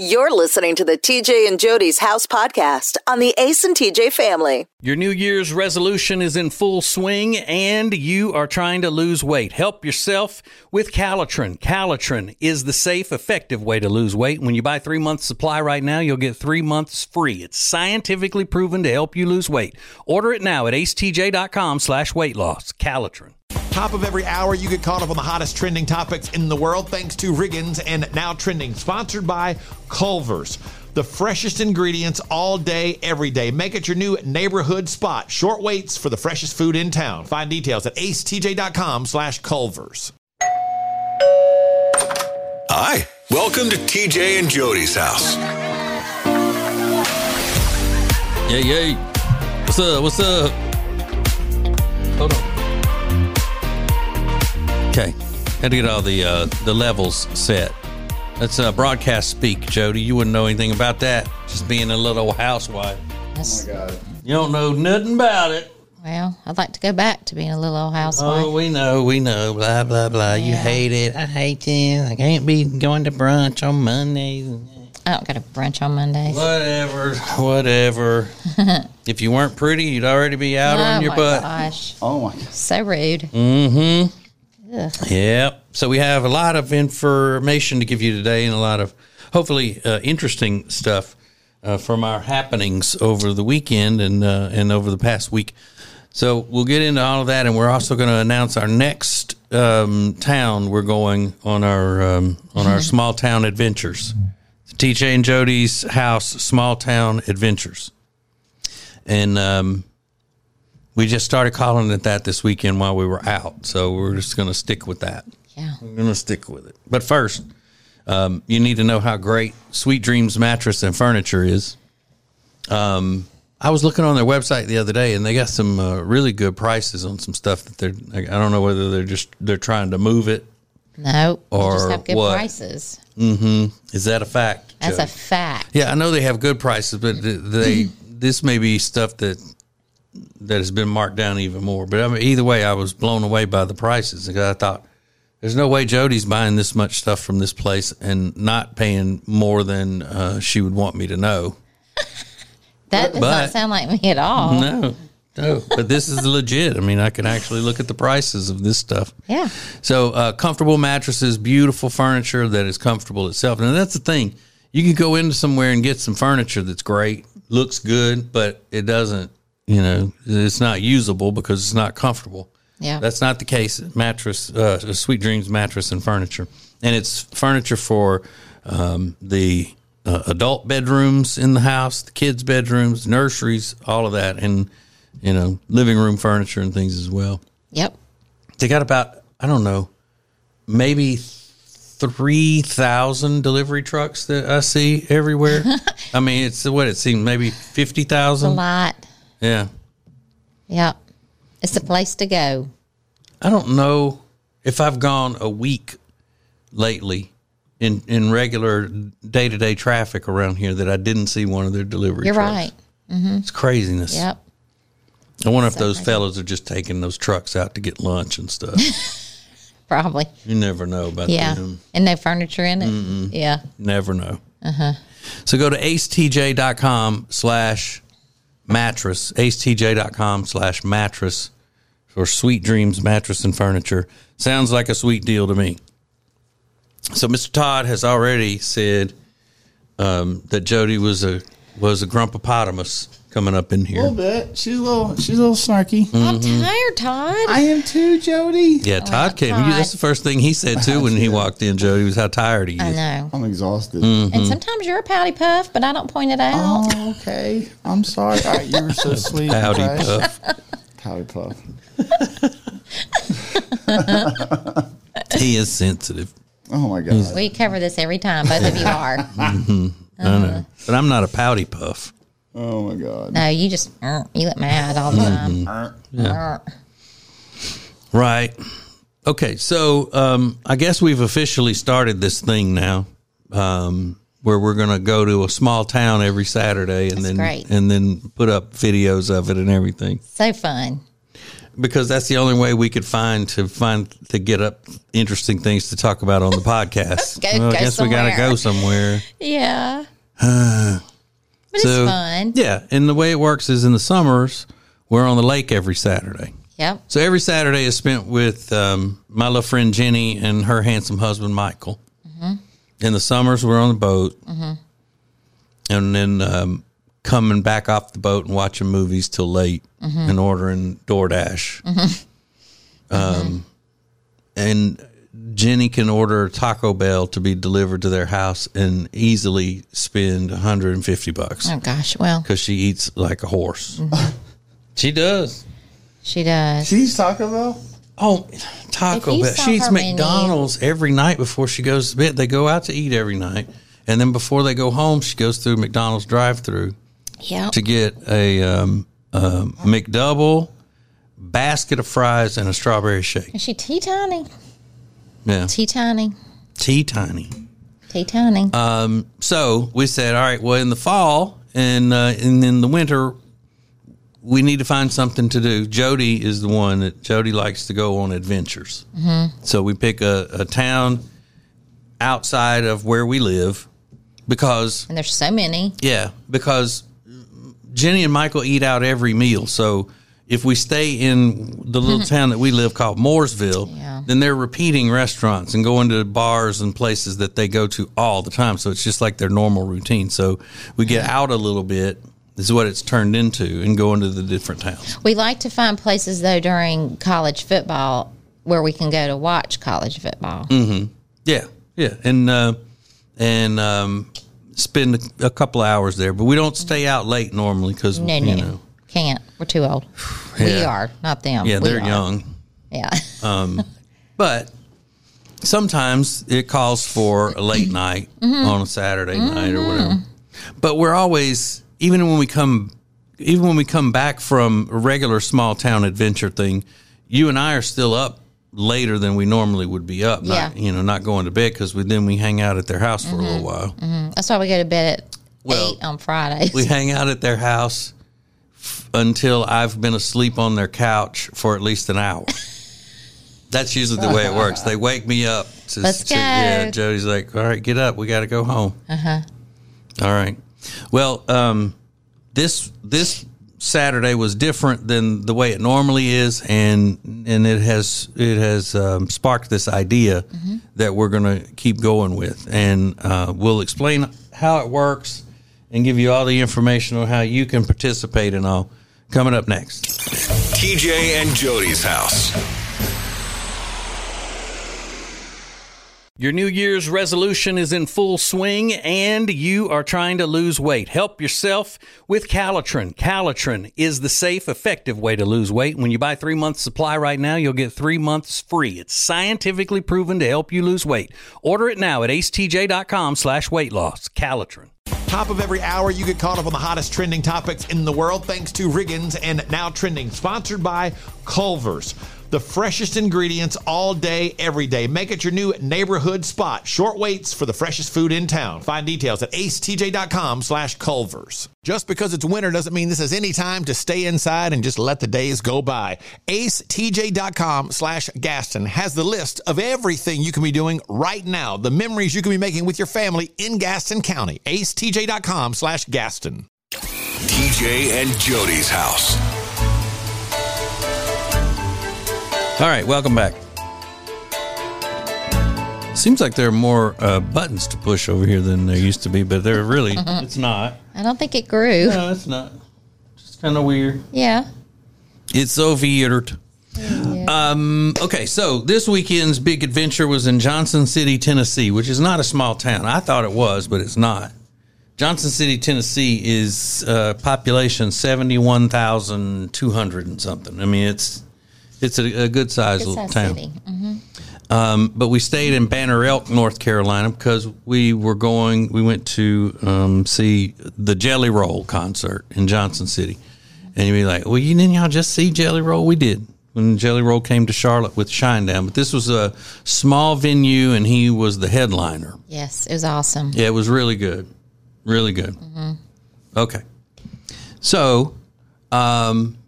You're listening to the TJ and Jody's House podcast on the Ace and TJ family. Your New Year's resolution is in full swing and you are trying to lose weight. Help yourself with Calitrin. Calitrin is the safe, effective way to lose weight. When you buy three months supply right now, you'll get three months free. It's scientifically proven to help you lose weight. Order it now at acetj.com slash weight loss. Calitrin. Top of every hour, you get caught up on the hottest trending topics in the world thanks to Riggins and Now Trending, sponsored by Culver's. The freshest ingredients all day, every day. Make it your new neighborhood spot. Short waits for the freshest food in town. Find details at acetj.com slash Culver's. Hi, welcome to TJ and Jody's house. Yay, yay. What's up? What's up? Hold on. Okay. Had to get all the uh, the levels set. That's uh, broadcast speak, Jody. You wouldn't know anything about that. Just being a little housewife. That's, oh my God. You don't know nothing about it. well, I'd like to go back to being a little old housewife. Oh, we know, we know. Blah blah blah. You hate it. I hate it. I can't be going to brunch on Mondays. I don't go to brunch on Mondays. Whatever, whatever. if you weren't pretty, you'd already be out oh on your butt. Oh my butt. gosh, Oh my God. so rude. Mm-hmm. Ugh. Yep. So we have a lot of information to give you today, and a lot of hopefully uh, interesting stuff uh, from our happenings over the weekend and uh, and over the past week. So we'll get into all of that, and we're also going to announce our next um, town we're going on our um, on our small town adventures. TJ and Jody's house, small town adventures, and um, we just started calling it that this weekend while we were out. So we're just going to stick with that. Yeah. We're going to stick with it. But first, um, you need to know how great Sweet Dreams mattress and furniture is. Um, I was looking on their website the other day, and they got some uh, really good prices on some stuff that they're. I don't know whether they're just they're trying to move it. No, they just Or have good what? prices. Is that a fact? That's Joe? a fact. Yeah, I know they have good prices, but they this may be stuff that that has been marked down even more. But I mean, either way, I was blown away by the prices because I thought there's no way Jody's buying this much stuff from this place and not paying more than uh, she would want me to know. That does But- not sound like me at all. No, no, but this is legit. I mean, I can actually look at the prices of this stuff. Yeah. So, uh, comfortable mattresses, beautiful furniture that is comfortable itself. And that's the thing. You can go into somewhere and get some furniture that's great, looks good, but it doesn't, you know, it's not usable because it's not comfortable. Yeah. That's not the case. Mattress, uh, Sweet Dreams Mattress and Furniture. And it's furniture for um, the uh, adult bedrooms in the house, the kids' bedrooms, nurseries, all of that, and, you know, living room furniture and things as well. Yep. They got about I don't know, maybe three thousand delivery trucks that I see everywhere. I mean, it's what it seems maybe fifty thousand. A lot. Yeah, Yep. It's a place to go. I don't know if I've gone a week lately in in regular day to day traffic around here that I didn't see one of their delivery. You're trucks. right. It's craziness. Yep. I wonder if So those crazy. fellows are just taking those trucks out to get lunch and stuff. Probably. you never know about Yeah. them. And no furniture in it. Yeah. Never know. Uh huh. So go to acetj.com slash mattress, acetj.com slash mattress for Sweet Dreams Mattress and Furniture. Sounds like a sweet deal to me. So Mr. Todd has already said um, that Jody was a was a grumpopotamus coming up in here. A little bit. She's a little. She's a little snarky. I'm mm-hmm. tired, Todd. I am too, Jody. Yeah, oh, Todd came. Todd. That's the first thing he said too when he walked in. Jody was how tired he is. I know. I'm exhausted. Mm. And sometimes you're a pouty puff, but I don't point it out. Oh, okay. I'm sorry. All right, you were so sweet. Howdy, okay. puff. Pouty puff. He is sensitive. Oh my god. We cover this every time. Both of you are. Mm-hmm. I know, uh-huh. but I'm not a pouty puff. Oh my god. No, you just uh, you get mad all the Mm-hmm. time. Right. Okay, so um, I guess we've officially started this thing now, um, where we're going to go to a small town every Saturday and That's then great. and then put up videos of it and everything. So fun. because that's the only way we could find to find to get up interesting things to talk about on the podcast. Go- well, I go guess we got to somewhere. go somewhere. Yeah. but it's So, fun. Yeah, and the way it works is in the summers we're on the lake every Saturday. Yep. So every Saturday is spent with um, my little friend Jenny and her handsome husband Michael. In the summers, we're on the boat, and then um, coming back off the boat and watching movies till late and ordering DoorDash. Um, and Jenny can order Taco Bell to be delivered to their house and easily spend 150 bucks Oh gosh. Well, because she eats like a horse. She does. she does. She eats Taco Bell. Oh, Taco Bell. She eats her menu- McDonald's every night before she goes to bed. They go out to eat every night. And then before they go home, she goes through McDonald's drive through Yep. to get a um, um, McDouble, basket of fries, and a strawberry shake. Is she tea tiny? Yeah. Tea tiny. Tea tiny. Tea tiny. Uh, So we said, all right, well, in the fall and, uh, and in the winter, we need to find something to do. Jody is the one that Jody likes to go on adventures. Mm-hmm. So we pick a, a town outside of where we live because, and there's so many. yeah, because Jenny and Michael eat out every meal. So if we stay in the little town that we live called Mooresville, Yeah. then they're repeating restaurants and going to bars and places that they go to all the time. So it's just like their normal routine. So we get out a little bit. Is what it's turned into, and go into the different towns. We like to find places though during college football where we can go to watch college football. Yeah, yeah, and uh, and um, spend a couple hours there, but we don't stay out late normally because No, you no, know, can't. We're too old. We are, not them. yeah, We they're are. young. Yeah. um, But sometimes it calls for a late night mm-hmm. on a Saturday night or mm-hmm. whatever. But we're always even when we come even when we come back from a regular small town adventure thing, you and I are still up later than we normally would be up. Not, Yeah. you know, not going to bed because we then we hang out at their house for a little mm-hmm. while. That's why we go to bed at Well, eight on Fridays. We hang out at their house until I've been asleep on their couch for at least an hour. That's usually the way it works. They wake me up. To, Let's to- go. Yeah, Jody's like, "All right, get up. We got to go home." Uh huh. All right. Well, um, this this Saturday was different than the way it normally is, and and it has it has um, sparked this idea that we're going to keep going with, and uh, we'll explain how it works and give you all the information on how you can participate and all coming up next. TJ and Jody's house. Your New Year's resolution is in full swing and you are trying to lose weight. Help yourself with Calitrin. Calitrin is the safe, effective way to lose weight. When you buy three months supply right now, you'll get three months free. It's scientifically proven to help you lose weight. Order it now at acetj.com slash weight loss. Calitrin. Top of every hour, you get caught up on the hottest trending topics in the world thanks to Riggins and Now Trending, sponsored by Culver's. The freshest ingredients all day, every day. Make it your new neighborhood spot. Short waits for the freshest food in town. Find details at acetj.com slash Culver's. Just because it's winter doesn't mean this is any time to stay inside and just let the days go by. acetj.com slash Gaston has the list of everything you can be doing right now. The memories you can be making with your family in Gaston County. acetj.com slash Gaston. TJ and Jody's house. All right, welcome back. Seems like there are more uh, buttons to push over here than there used to be, but there really, it's not. I don't think it grew. No, it's not. Just kind of weird. Yeah. It's so weird. Um, okay, so this weekend's big adventure was in Johnson City, Tennessee, which is not a small town. I thought it was, but it's not. Johnson City, Tennessee is uh, population seventy one thousand two hundred and something. I mean, it's it's a, a good sized little size town. city. Mm. Um, but we stayed in Banner Elk, North Carolina, because we were going. We went to um, see the Jelly Roll concert in Johnson City, and you'd be like, "Well, you didn't y'all just see Jelly Roll? We did when Jelly Roll came to Charlotte with Shinedown." But this was a small venue, and he was the headliner. Yes, it was awesome. Yeah, it was really good, really good. Okay, so um,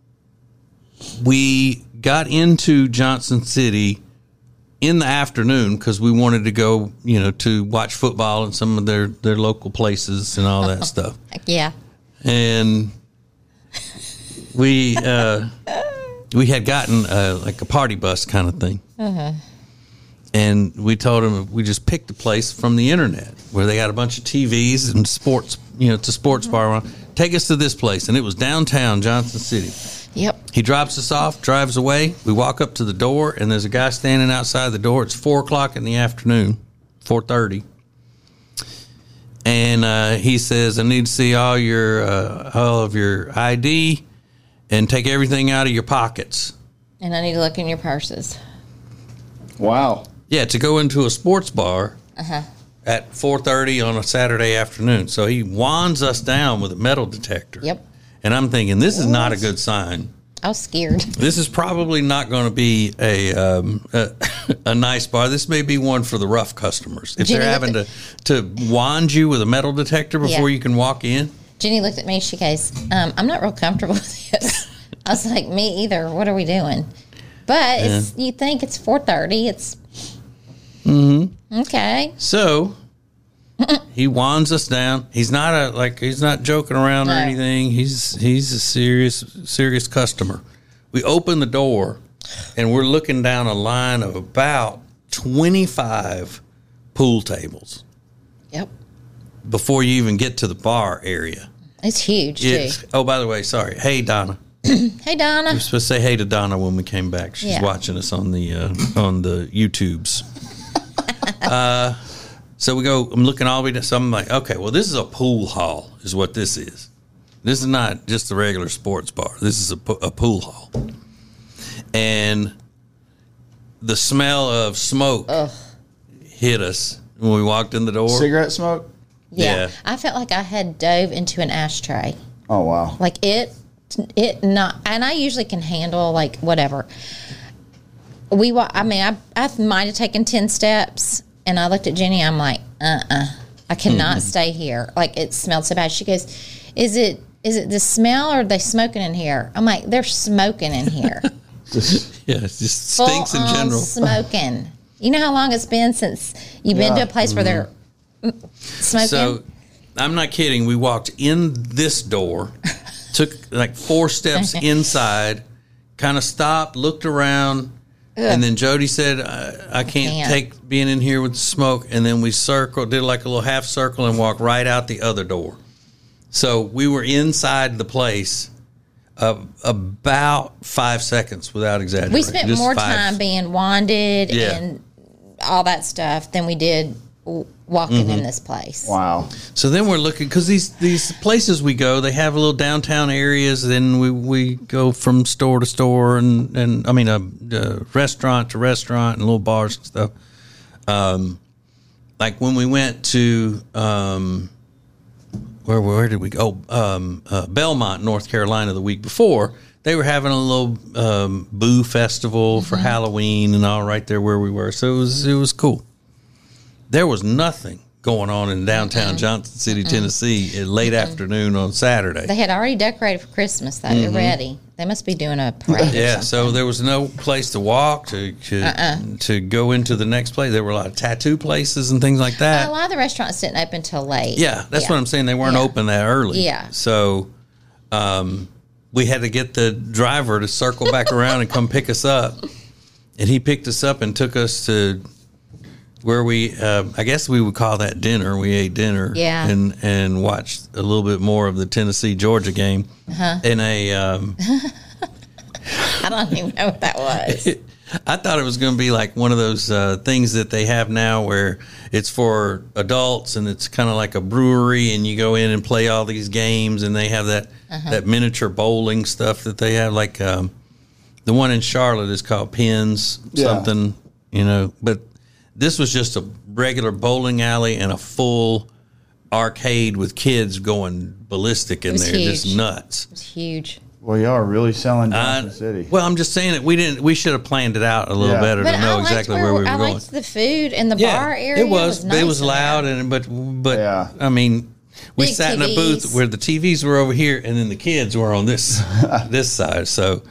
we got into Johnson City in the afternoon because we wanted to go, you know, to watch football and some of their their local places and all that stuff. Yeah. And we uh, we had gotten uh, like a party bus kind of thing. And we told them we just picked a place from the internet where they got a bunch of TVs and sports, you know, it's a sports bar. Take us to this place, and it was downtown Johnson City. Yep. He drops us off, drives away. We walk up to the door, and there's a guy standing outside the door. It's four o'clock in the afternoon, four thirty, and uh, he says, "I need to see all your uh, all of your ID, and take everything out of your pockets." And I need to look in your purses. Wow. Yeah, to go into a sports bar at four thirty on a Saturday afternoon. So he wands us down with a metal detector. Yep. And I'm thinking this is not a good sign. I was scared. This is probably not going to be a, um, a a nice bar. This may be one for the rough customers. If Jenny, they're having to to wand you with a metal detector before Yeah. you can walk in. Jenny looked at me. She goes, um, "I'm not real comfortable with this." I was like, "Me either. What are we doing?" But it's, you think it's 4:30. It's Mm-hmm. okay. So he wands us down. He's not a like he's not joking around or No. anything. He's he's a serious serious customer. We open the door and we're looking down a line of about 25 pool tables Yep. before you even get to the bar area. It's huge It's, too. oh, by the way, sorry. Hey, Donna. Hey Donna. We're supposed to say hey to Donna when we came back. She's Yeah. watching us on the uh, on the YouTubes. uh, so we go. I'm looking all the way down. So I'm like, okay, well, this is a pool hall, is what this is. This is not just a regular sports bar. This is a, a pool hall, and the smell of smoke hit us when we walked in the door. Cigarette smoke? Yeah. Yeah. I felt like I had dove into an ashtray. Oh, wow. Like it, it not, and I usually can handle like whatever. We, wa- I mean, I, I might have taken 10 steps and I looked at Jenny. I'm like, uh uh I cannot stay here. Like it smelled so bad. She goes, Is it, is it the smell or are they smoking in here? I'm like, They're smoking in here. yeah, it just stinks in general. Smoking. You know how long it's been since you've been to a place where they're mm, smoking? So I'm not kidding. We walked in this door, took like four steps inside, kind of stopped, looked around, and then Jody said, I, I can't Can't. take being in here with the smoke. And then we circled, did like a little half circle, and walked right out the other door. So we were inside the place. Uh, about five seconds without exaggerating. we spent Just more five. time being wanded Yeah. and all that stuff than we did walking Mm-hmm. in this place. Wow. So then we're looking because these these places we go, they have a little downtown areas. Then we, we go from store to store and and I mean a, uh restaurant to restaurant and little bars and stuff. Um, like when we went to um, where where did we go? Um, uh, Belmont, North Carolina, the week before. They were having a little um, boo festival for Halloween and all right there where we were. So it was it was cool there was nothing going on in downtown Johnson City, Tennessee, at late afternoon on Saturday. They had already decorated for Christmas, though. They're ready. They must be doing a parade. Mm-hmm. yeah, so there was no place to walk to to, to go into the next place. There were a lot of tattoo places and things like that. a lot of the restaurants didn't open till late. Yeah, that's what I'm saying. They weren't Yeah. open that early. Yeah. So um, we had to get the driver to circle back around and come pick us up. And he picked us up and took us to where we, uh, I guess we would call that dinner. We ate dinner. Yeah. And, and watched a little bit more of the Tennessee Georgia game Uh-huh. in a. Um, I don't even know what that was. I thought it was going to be like one of those uh, things that they have now where it's for adults and it's kind of like a brewery and you go in and play all these games and they have that Uh-huh. that miniature bowling stuff that they have like um, the one in Charlotte is called Pins Yeah. something you know but this was just a regular bowling alley and a full arcade with kids going ballistic in was there just nuts. It was huge. Well, y'all are really selling I- Johnson City. well, I'm just saying that we didn't. We should have planned it out a little Yeah. better But to I know exactly where, where, we were I going. liked the food and the bar area. it was. nice it was loud, and but but Yeah. I mean, we Big sat in a booth where the TVs were over here, and then the kids were on this this side. So,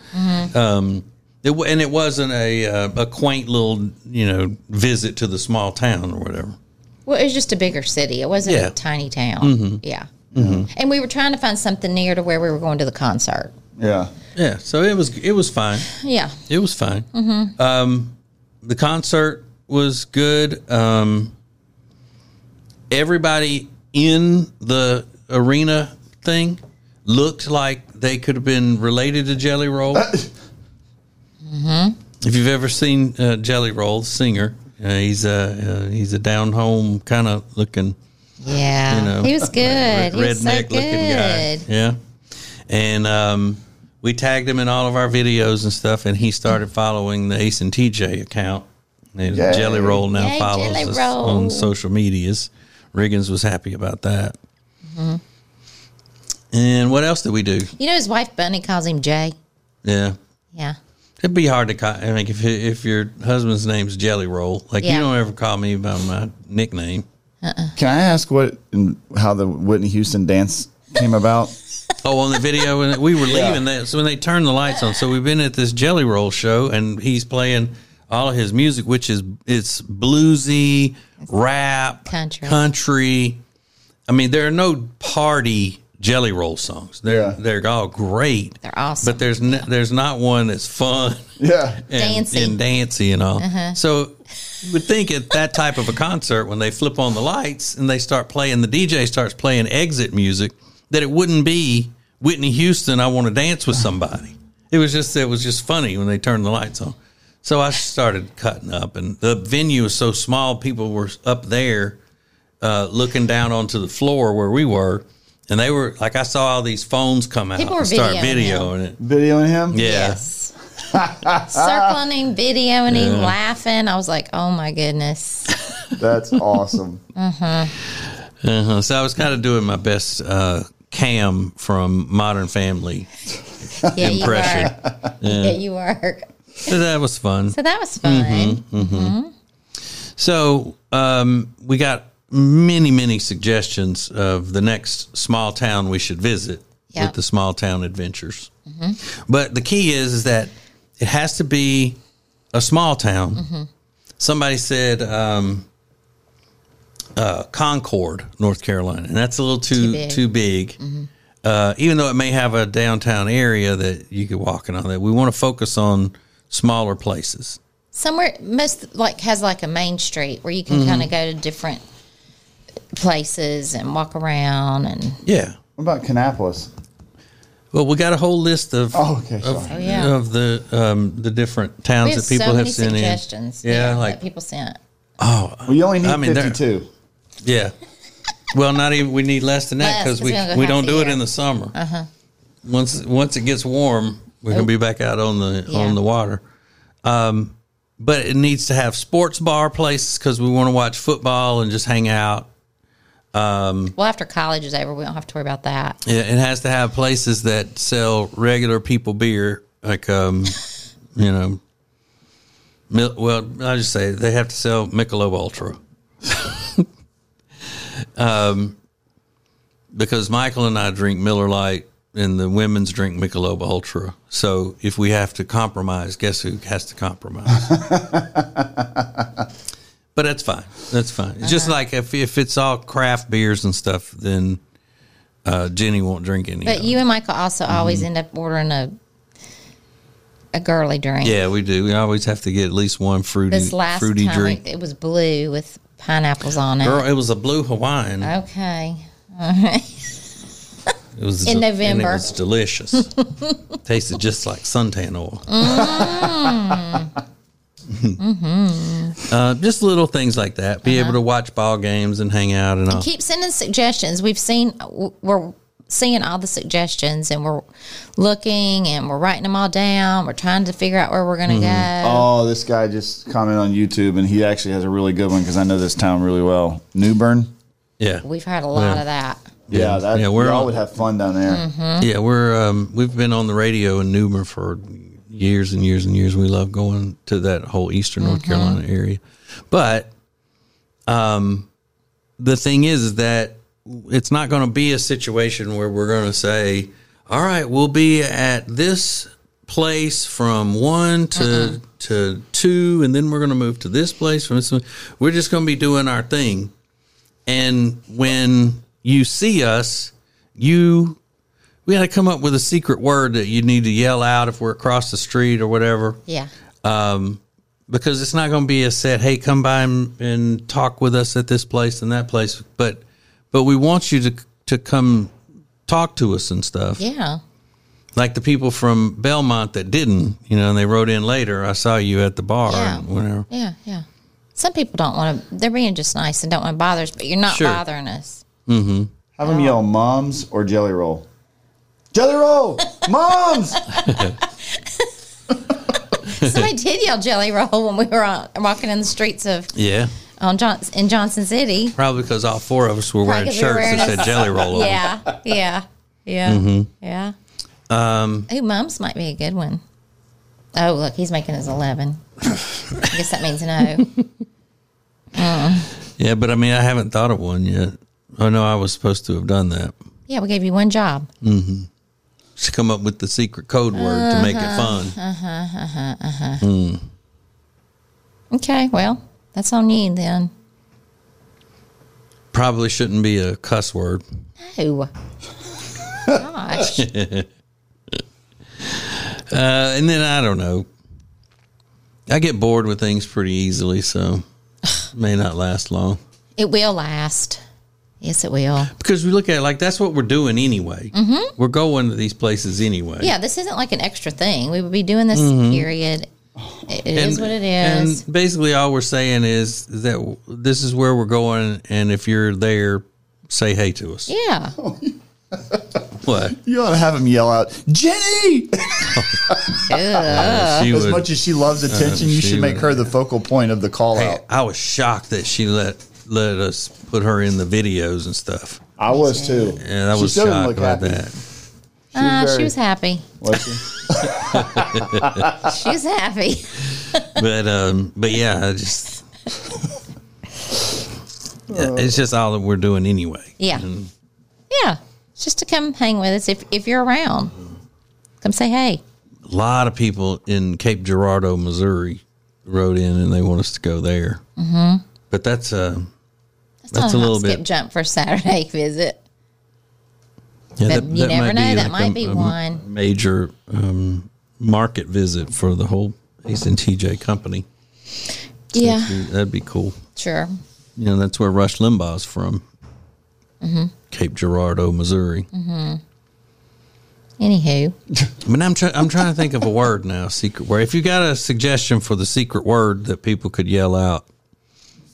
um, it, and it wasn't a uh, a quaint little you know visit to the small town or whatever. Well, it was just a bigger city. It wasn't Yeah. a tiny town. Yeah. And we were trying to find something near to where we were going to the concert. Yeah. Yeah, so it was it was fine. Yeah. It was fine. Um, the concert was good. Um, everybody in the arena thing looked like they could have been related to Jelly Roll. If you've ever seen uh, Jelly Roll, the singer, uh, he's a uh, he's a down home kind of looking Yeah. you know, he was good. he was so redneck good. looking guy. Yeah. And um, we tagged him in all of our videos and stuff, and he started following the Ace and TJ account. And Yay. Jelly Roll now Yay, follows Jelly us Roll. on social medias. Riggins was happy about that. Mm-hmm. And what else did we do? You know, his wife Bunny calls him Jay. Yeah. Yeah. It'd be hard to call. I mean, if if your husband's name's Jelly Roll, like Yeah. you don't ever call me by my nickname. Uh-uh. Can I ask what and how the Whitney Houston dance came about? Oh, on the video when we were leaving, that so when they turned the lights on. So we've been at this Jelly Roll show, and he's playing all of his music, which is it's bluesy, rap, Country. country. I mean, there are no party Jelly Roll songs. They're Yeah. they're all great. They're awesome. But there's n- there's not one that's fun Yeah. and, Dancy. and dancy and all. Uh-huh. So you would think at that type of a concert, when they flip on the lights and they start playing, the DJ starts playing exit music, that it wouldn't be Whitney Houston. I want to dance with somebody. It was just it was just funny when they turned the lights on. So I started cutting up, and the venue was so small. People were up there uh, looking down onto the floor where we were. And they were like, I saw all these phones come out People were and start videoing videoing it. Videoing him? Yeah. Yes. Circling him, videoing him, laughing. I was like, oh my goodness. That's awesome. Uh-huh. So I was kind of doing my best uh, Cam from Modern Family. Yeah, you Impression. were. Yeah. you were. So that was fun. So that was fun. So um, we got many, many suggestions of the next small town we should visit Yeah. with the small town adventures. But the key is, is that it has to be a small town. Somebody said um, uh, Concord, North Carolina, and that's a little too big. too big. Uh, even though it may have a downtown area that you could walk in on, that we want to focus on smaller places. Somewhere most like has like a main street where you Mm-hmm. can kind of go to different places and walk around and Yeah. What about Kannapolis? Well, we got a whole list of Oh, okay, of, sorry. Oh, yeah. of the um, the different towns have that people so have many sent suggestions. in. Yeah, that like people sent. oh, Well, you only need I mean, they're- 52. yeah. Well, not even we need less than that Less, because 'cause we we don't go we half don't the do it year. in the summer. Uh huh. Once once it gets warm, we're gonna be back out on the Yeah. on the water. Um, but it needs to have sports bar places because we want to watch football and just hang out. Well, after college is over, we don't have to worry about that. It, it has to have places that sell regular people beer, like um, you know, mil- well, I just say they have to sell Michelob Ultra. um, because Michael and I drink Miller Lite, and the women's drink Michelob Ultra. So if we have to compromise, guess who has to compromise? but that's fine. That's fine. It's just like if if it's all craft beers and stuff, then uh, Jenny won't drink any. But of you it. and Michael also always end up ordering a a girly drink. Mm-hmm. yeah, we do. We always have to get at least one fruity This last fruity time drink. it, was blue with pineapples on it. Girl, it was a blue Hawaiian. Okay. It was In and November. it was delicious. Tasted just like suntan oil. Uh, just little things like that. Be able to watch ball games and hang out and all. Keep sending suggestions. We've seen we're seeing all the suggestions and we're looking and we're writing them all down. We're trying to figure out where we're going to Mm-hmm. go. Oh, this guy just commented on YouTube, and he actually has a really good one because I know this town really well. New Bern. Yeah, We've had a lot Yeah. of that. Yeah, that, Yeah, we're y'all would have fun down there. Mm-hmm. yeah. We're um, we've been on the radio in New Bern for years and years and years. We love going to that whole Eastern North Mm-hmm. Carolina area, but um, the thing is, that it's not going to be a situation where we're going to say, "All right, we'll be at this place from one to to two, and then we're going to move to this place from this." One. We're just going to be doing our thing, and when you see us, you we got to come up with a secret word that you need to yell out if we're across the street or whatever Yeah. um, because it's not going to be a set. Hey, come by and, and talk with us at this place and that place. But but we want you to to come talk to us and stuff. Yeah. Like the people from Belmont that didn't, you know, and they wrote in later. I saw you at the bar Yeah. and whatever. Yeah. Yeah. Some people don't want to, they're being just nice and don't want to bother us, but you're not Sure. bothering us. Have them yell moms or jelly roll. Jelly roll, moms. Somebody did yell jelly roll when we were on, walking in the streets of Yeah, on John, in Johnson City. probably because all four of us were wearing Probably 'cause we were shirts wearing that said Jelly Roll. on them. Yeah. Yeah. Yeah. Mm-hmm. Yeah. Um, Ooh, mums might be a good one. Oh, look, he's making his 11. I guess that means no. yeah, but I mean, I haven't thought of one yet. Oh, I know I was supposed to have done that. Yeah, we gave you one job. Just come up with the secret code word to make it uh-huh, fun. Uh-huh, uh-huh, okay, well, that's on you then. Probably shouldn't be a cuss word. No. Gosh. Uh, and then I don't know. I get bored with things pretty easily, so may not last long. It will last. Yes, it will. Because we look at it like that's what we're doing anyway. Mm-hmm. We're going to these places anyway. Yeah, this isn't like an extra thing. We would be doing this period. It, it is what it is. And basically, all we're saying is that this is where we're going, and if you're there, say hey to us. yeah. What? You ought to have him yell out, Jenny. Ugh. As would- much as she loves attention, you she should make her the focal point of the call Hey, out. I was shocked that she let let us put her in the videos and stuff. I was too. And I She was still didn't shocked look about happy. that. Ah, very- she was happy. Was she? She was happy. but um, but yeah, I just Yeah, it's just all that we're doing anyway. Yeah. Yeah. Just to come hang with us if, if you're around. Come say hey. A lot of people in Cape Girardeau, Missouri, wrote in and they want us to go there. Mm-hmm. But that's uh, That's, a a little skip, bit- jump for Saturday visit. yeah, But you never know, that might be one. major um, market visit for the whole Ace and TJ company. Yeah. That'd be cool. Sure. You know, that's where Rush Limbaugh's from. Mm-hmm. Cape Girardeau, Missouri. Anywho. I mean, I'm trying. I'm trying to think of a word now. Secret word. If you got a suggestion for the secret word that people could yell out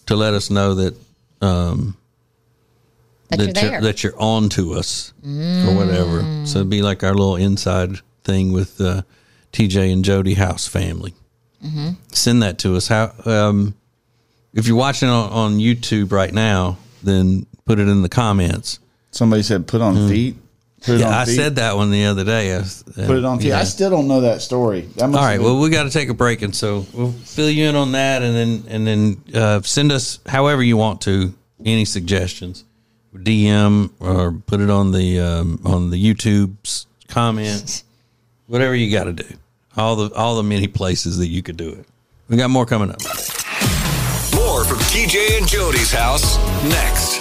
to let us know that um, That, you're that there. you're, that you're on to us or whatever. So it'd be like our little inside thing with uh, TJ and Jody House family. Mm-hmm. Send that to us. How um, if you're watching on, on YouTube right now, then put it in the comments. Somebody said put on feet. Put it Yeah, on I feet. said that one the other day. I, Put it on feet. yeah. I still don't know that story. That must All have right. been- Well, we got to take a break, and so we'll fill you in on that, and then and then uh, send us however you want to any suggestions, DM or put it on the um, on the YouTube's comments, whatever you got to do. All the all the many places that you could do it. We got more coming up. More from TJ and Jody's house next.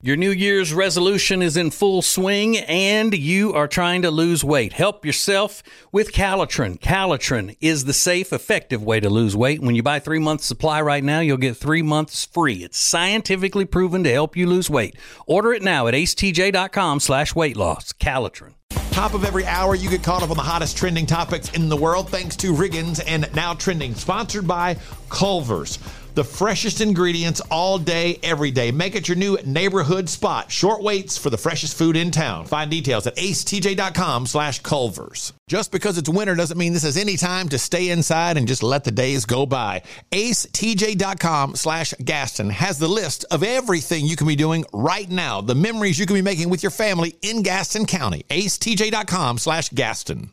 Your New Year's resolution is in full swing and you are trying to lose weight. Help yourself with Calitrin. Calitrin is the safe, effective way to lose weight. When you buy three months supply right now, you'll get three months free. It's scientifically proven to help you lose weight. Order it now at acetj.com slash weight loss. Calitrin. Top of every hour, you get caught up on the hottest trending topics in the world thanks to Riggins and Now Trending, sponsored by Culver's. The freshest ingredients all day, every day. Make it your new neighborhood spot. Short waits for the freshest food in town. Find details at acetj.com slash Culver's. Just because it's winter doesn't mean this is any time to stay inside and just let the days go by. acetj.com slash Gaston has the list of everything you can be doing right now. The memories you can be making with your family in Gaston County. acetj.com slash Gaston.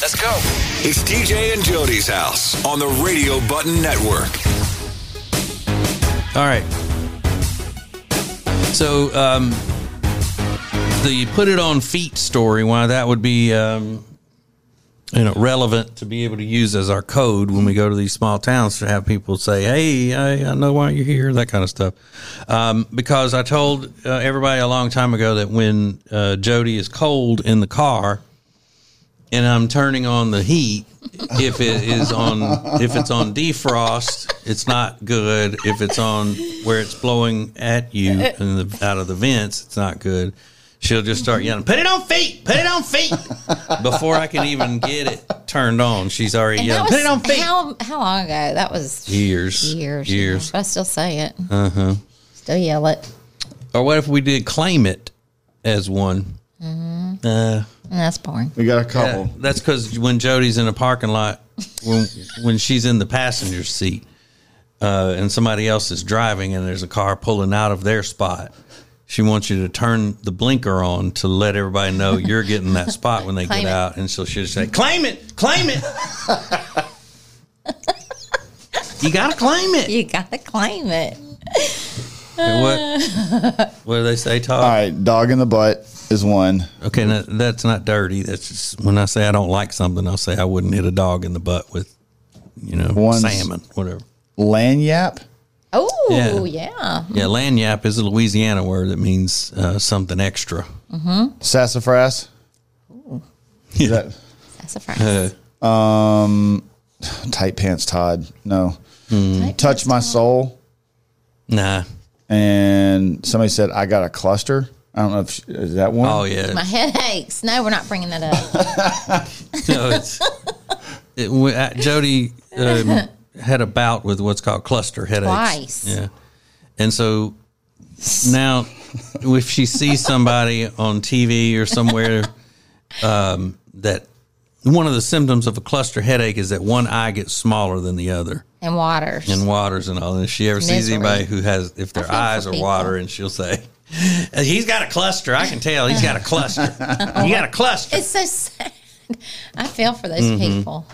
Let's go. It's TJ and Jody's house on the Radio Button Network. All right. So, um, the put it on feet story, why that would be, um, you know, relevant to be able to use as our code when we go to these small towns to have people say, "Hey, I, I know why you're here," that kind of stuff. Um, because I told uh, everybody a long time ago that when uh, Jody is cold in the car, and I'm turning on the heat. If it is on, if it's on defrost, it's not good. If it's on where it's blowing at you and the, out of the vents, it's not good. She'll just start yelling, "Put it on feet! Put it on feet!" Before I can even get it turned on, she's already And yelling, that "Put it on feet!" how how long ago? That was Years, years, years. yeah. But I still say it. Uh huh. Still yell it. Or what if we did claim it as one? Mm-hmm. Uh, That's boring. We got a Yeah, couple. that's because when Jody's in a parking lot, when when she's in the passenger seat, uh, and somebody else is driving, and there's a car pulling out of their spot, she wants you to turn the blinker on to let everybody know you're getting that spot when they Claim get it. out, and so she'll say, "Claim it, claim it." you gotta claim it. You gotta claim it. What? What do they say, Todd? All right, dog in the butt is one. Okay, now, that's not dirty. That's just when I say I don't like something, I'll say I wouldn't hit a dog in the butt with, you know, One's- salmon, whatever. Lagniappe. Oh Yeah. yeah. Yeah, lagniappe is a Louisiana word that means uh, something extra. Sassafras. Is that That's a phrase. Uh, um tight pants Todd? No. Touch my soul. nah. And somebody said I got a cluster. I don't know if is that one. Oh yeah. My head aches. No, we're not bringing that up. no, it's, it, we- uh, Jody um, had a bout with what's called cluster headaches. Twice. Yeah, and so now if she sees somebody on TV or somewhere um, that one of the symptoms of a cluster headache is that one eye gets smaller than the other. And waters. and waters and all. And if she ever sees anybody who has, if their eyes are people. watering, she'll say, "He's got a cluster. I can tell. He's got a cluster. you got a cluster." It's so sad. I feel for those Mm-hmm. people.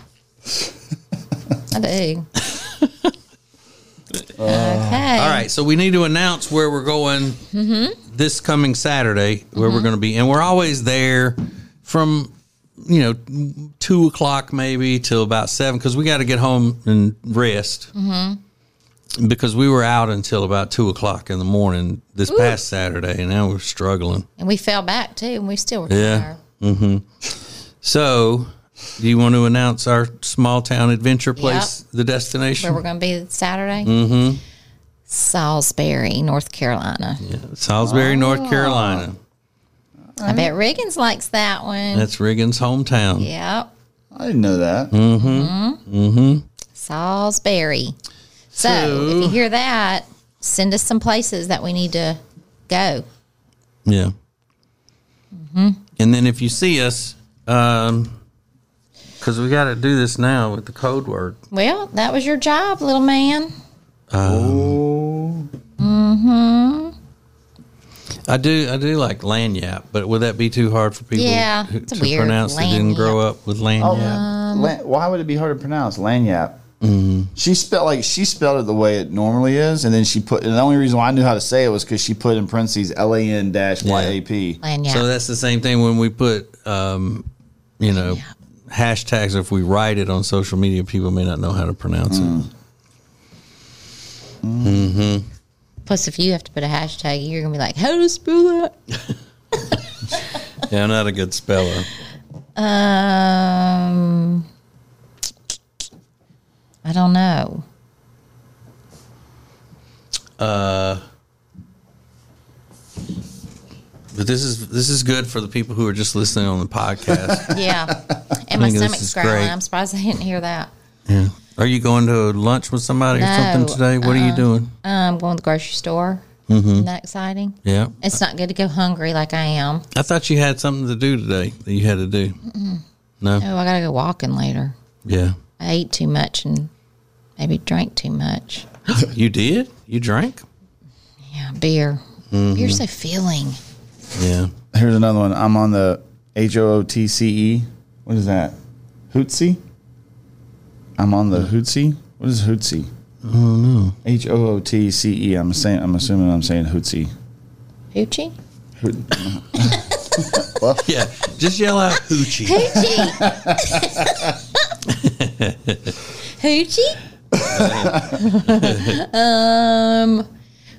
I do. okay. All right, so we need to announce where we're going mm-hmm. this coming Saturday, where we're mm-hmm. going to be, and we're always there from you know two o'clock maybe till about seven because we got to get home and rest. Mm-hmm. Because we were out until about two o'clock in the morning this past Saturday, and now we're struggling. And we fell back too, and we still were Yeah. tired. So, do you want to announce our small town adventure place, the destination Where we're going to be Saturday? Mm-hmm. Salisbury, North Carolina. Yeah, Salisbury, North Carolina. I bet Riggins likes that one. That's Riggins' hometown. Yep. I didn't know that. mm-hmm mm-hmm Salisbury. So, So- if you hear that, send us some places that we need to go. Yeah. And then if you see us, um, because we got to do this now with the code word. Well, that was your job, little man. Oh. Mm-hmm. I do, I do like lagniappe, but would that be too hard for people Yeah, who- to weird, pronounce that didn't grow up with lagniappe? Oh, Lan- why would it be hard to pronounce? Lagniappe. She spelled like she spelled it the way it normally is, and then she put. And the only reason why I knew how to say it was because she put in parentheses L A N dash Y A P. So that's the same thing when we put, um, you know, hashtags. If we write it on social media, people may not know how to pronounce it. Plus, if you have to put a hashtag, you're going to be like, how to spell that? Yeah, I'm not a good speller. Um, I don't know. But this is this is good for the people who are just listening on the podcast. Yeah. And my stomach's growling. great. I'm surprised I didn't hear that. yeah. Are you going to lunch with somebody or something today? What are you doing? Uh, I'm going to the grocery store. Isn't that exciting? Yeah. It's not good to go hungry like I am. I thought you had something to do today that you had to do. No. Oh, I got to go walking later. Yeah. I ate too much and maybe drank too much. You did? You drank? Yeah, beer. Mm-hmm. Beer's so filling. Yeah. Here's another one. I'm on the H O O T C E. What is that? Hootsie. I'm on the Hootsie. What is Hootsie? Oh no. H O O T C E. I'm saying. I'm assuming I'm saying Hootsie. Hoochie. Yeah, just yell out hoochie. Hoochie. Hoochie. Um.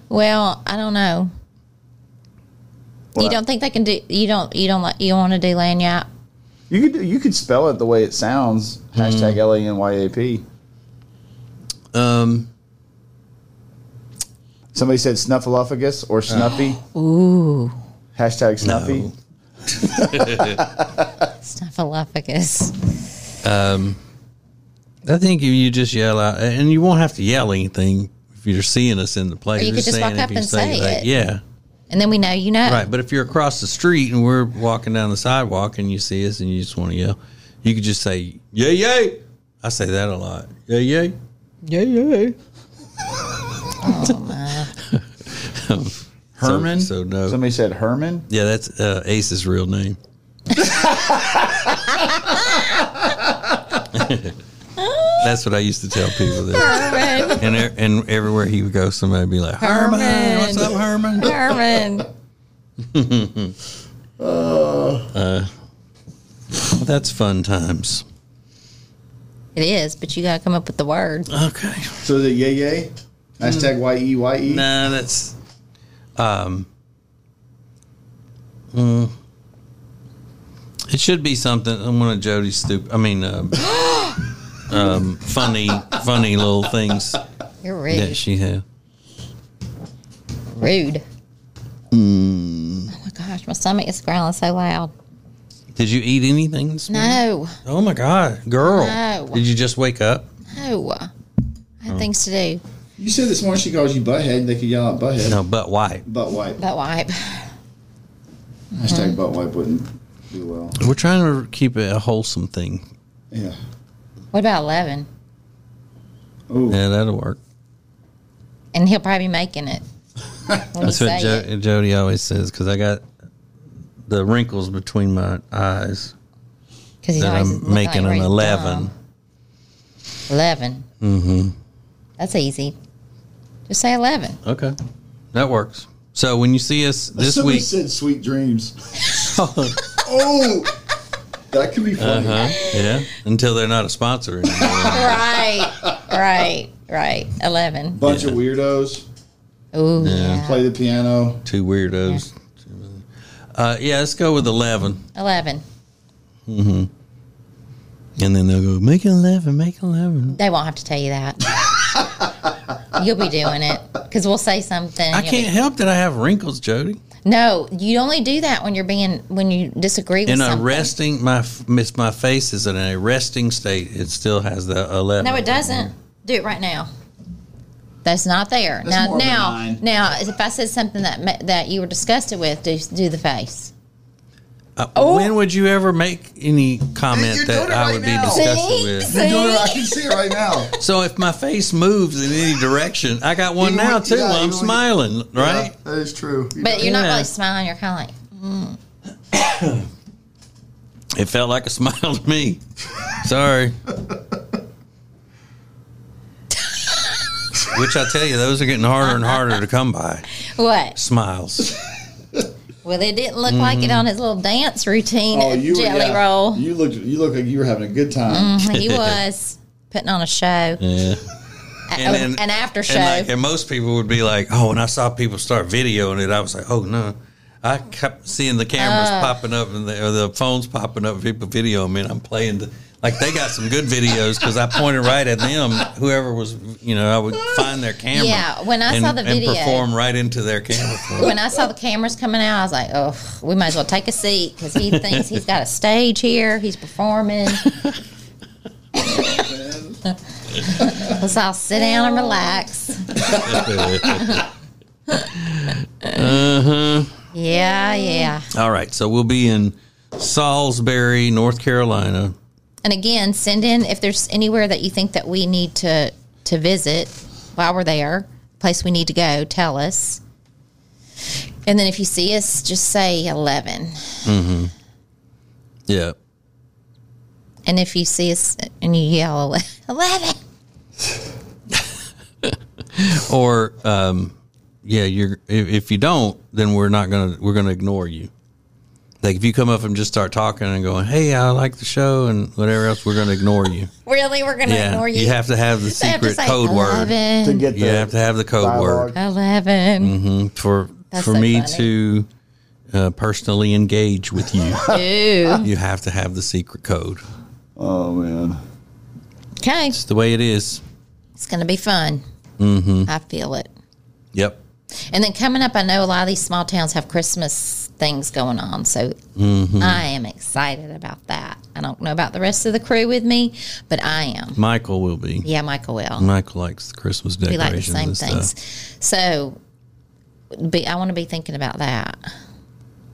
Well, I don't know. You don't think they can do? You don't. You don't. like- You don't want to do lagniappe? You could you could spell it the way it sounds. Hashtag L A N Y A P. Um, Somebody said snuffleupagus or snuffy. Ooh, Hashtag snuffy. snuffleupagus. I think if you just yell out, and you won't have to yell anything if you're seeing us in the place. Or you could just walk up and say like, it. Yeah, And then we know you know. right. But if you're across the street and we're walking down the sidewalk and you see us and you just want to yell, you could just say, "Yay, yay!" I say that a lot. Yay, yay, yay, yay. Herman. So, so no. Somebody said Herman. Yeah, that's uh, Ace's real name. that's what I used to tell people. That, Herman. and and everywhere he would go, somebody would be like, "Herman, Herman. what's up, Herman?" Herman. Well, that's fun times. It is, but you got to come up with the word. Okay. So is it yay yay? Hashtag Y E Y E. Nah, that's um. mm, it should be something. I'm one of Jody's stupid. I mean, um, um, funny, funny little things You're rude. that she had. Rude. Mm. Oh my gosh, my stomach is growling so loud. Did you eat anything this morning? No, Oh my God, girl! No. Did you just wake up? no. I had Oh. things to do. You said this morning she calls you butthead. And they could yell out butthead. No, butt wipe. Butt wipe. But wipe. Hashtag butt wipe wouldn't do well. We're trying to keep it a wholesome thing. Yeah. What about 11? Ooh. Yeah, that'll work. And he'll probably be making it. That's what jo- it. Jody always says because I got the wrinkles between my eyes. Because he's that I'm making like an 11. dumb. 11. Mm-hmm. That's easy. Just say 11. Okay. That works. So when you see us this Somebody week, said sweet dreams. oh, that could be funny. uh-huh, yeah, until they're not a sponsor anymore. right, right, right. 11. Bunch of weirdos Ooh, yeah. play the piano. Two weirdos. Uh, yeah, let's go with 11. 11. Mm-hmm. And then they'll go, make it 11, make it 11. They won't have to tell you that. You'll be doing it because we'll say something. I can't be- help that I have wrinkles, Jody. no, you only do that when you're being when you disagree with In a something. resting, my miss my face is in a resting state. It still has the 11. No, it doesn't. Do it right now. That's not there. That's now, more now, nine. now, if I said something that that you were disgusted with, do do the face. Uh, When would you ever make any comment that doing I right would now. be disgusted See? with? See? You're doing it, I can see it right now. So if my face moves in any direction, I got one Even now when- too. yeah, I'm even when you- smiling, right? Yeah, that is true. But you're not Yeah. really smiling. You're kind of like, It felt like a smile to me. Sorry. Which I tell you, those are getting harder and harder to come by. what? Smiles. Well, it didn't look like it on his little dance routine oh, you Jelly yeah. Roll. You looked. You look like you were having a good time. Mhm, he was putting on a show, Yeah. A- And then- an after show. And, like, and most people would be like, "Oh," when I saw people start videoing it, I was like, "Oh no!" I kept seeing the cameras Uh. popping up and the, or the phones popping up, people videoing me, and I'm playing the like they got some good videos because I pointed right at them. Whoever was, you know, I would find their camera. Yeah, when I and, saw the video- and perform right into their camera. when I saw the cameras coming out, I was like, "Oh, we might as well take a seat because he thinks he's got a stage here. He's performing." Let's all sit down and relax. uh huh. Yeah, yeah. All right, so we'll be in Salisbury, North Carolina. And again, send in if there's anywhere that you think that we need to to visit while we're there, place we need to go, tell us. And then if you see us, just say 11. Yeah. And if you see us and you yell 11, Or um, yeah, you're if, if you don't, then we're not gonna we're gonna ignore you. Like if you come up and just start talking and going, "Hey, I like the show," and whatever else, we're gonna ignore you. Really, we're going to Yeah, ignore you. you have to have the I have to secret say code word. to get the You have to have the code word dialogue. 11. Mhm, for That's for so me funny. to uh, personally engage with you. Ooh. you have to have the secret code. Oh man. Okay. It's the way it is. It's going to be fun. Mm-hmm. I feel it. Yep. And then coming up, I know a lot of these small towns have Christmas things going on. So Mm-hmm. I am excited about that. I don't know about the rest of the crew with me, but I am. Michael will be. Yeah, Michael will. Michael likes the Christmas we decorations like the same things. stuff. So be, I want to be thinking about that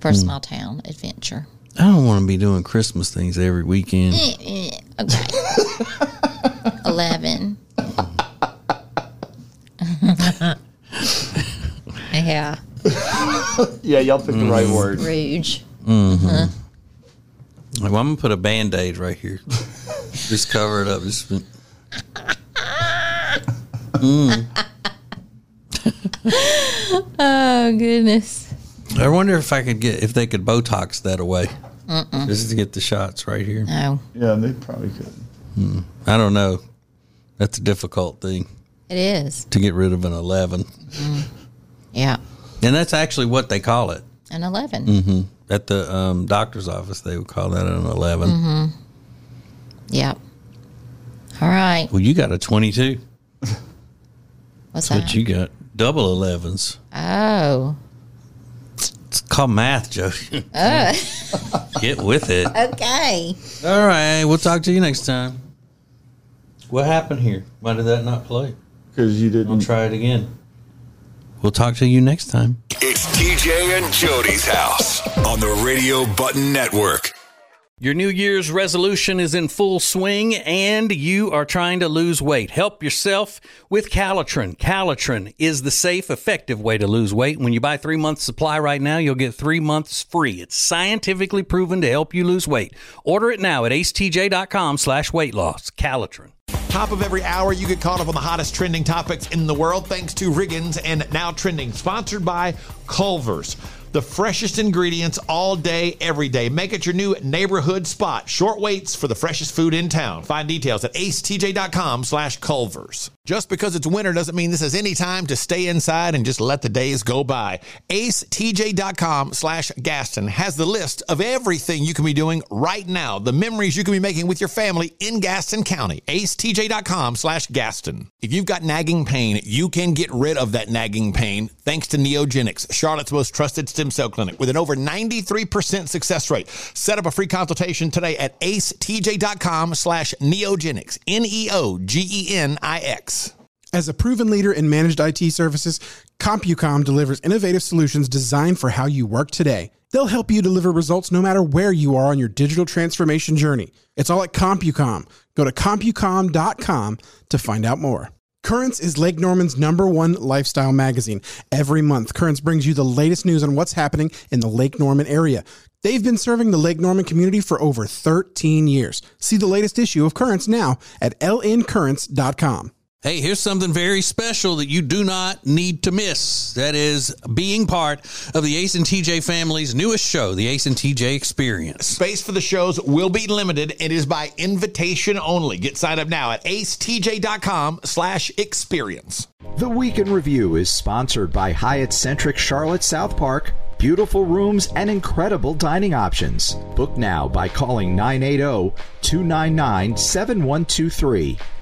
for a mm. small town adventure. I don't want to be doing Christmas things every weekend. Eh, eh, okay. 11. yeah. Yeah, y'all picked the right mm. word. Rouge. Mm-hmm. Well, I'm gonna put a band aid right here. Just cover it up. Just Mm. Oh, goodness. I wonder if I could get if they could Botox that away, just to get the shots right here. No, Yeah, they probably could. Hmm. I don't know. That's a difficult thing it is. to get rid of an eleven, mm. Yeah. And that's actually what they call it An 11. at the um, doctor's office. They would call that an 11 Yep. All right. Well, you got a twenty-two. What's What that? you got? Double elevens. oh. It's called math, Joe. Get with it. Okay. All right, we'll talk to you next time. What happened here? Why did that not play? Because you didn't. I'll didn't. try it again. We'll talk to you next time. It's TJ and Jody's house on the Radio Button Network. Your New Year's resolution is in full swing and you are trying to lose weight. Help yourself with Calitrin. Calitrin is the safe, effective way to lose weight. When you buy three months supply right now, you'll get three months free. It's scientifically proven to help you lose weight. Order it now at acetj.com slash weight loss. Calitrin. Top of every hour, you get caught up on the hottest trending topics in the world thanks to Riggins and Now Trending, sponsored by Culver's. The freshest ingredients all day, every day. Make it your new neighborhood spot. Short waits for the freshest food in town. Find details at acetj.com slash Culver's. Just because it's winter doesn't mean this is any time to stay inside and just let the days go by. acetj.com slash Gaston has the list of everything you can be doing right now. The memories you can be making with your family in Gaston County. acetj.com slash Gaston. If you've got nagging pain, you can get rid of that nagging pain thanks to Neogenix, Charlotte's most trusted stem cell clinic with an over 93% success rate. Set up a free consultation today at acetj.com slash neogenix. N-E-O-G-E-N-I-X. As a proven leader in managed IT services, CompuCom delivers innovative solutions designed for how you work today. They'll help you deliver results no matter where you are on your digital transformation journey. It's all at CompuCom. Go to CompuCom.com to find out more. Currents is Lake Norman's number one lifestyle magazine. Every month, Currents brings you the latest news on what's happening in the Lake Norman area. They've been serving the Lake Norman community for over 13 years. See the latest issue of Currents now at lncurrents.com. Hey, here's something very special that you do not need to miss. That is being part of the Ace and TJ family's newest show, the Ace and TJ Experience. Space for the shows will be limited. It is by invitation only. Get signed up now at acetj.com slash experience. The Week in Review is sponsored by Hyatt Centric Charlotte South Park. Beautiful rooms and incredible dining options. Book now by calling 980 299 7123.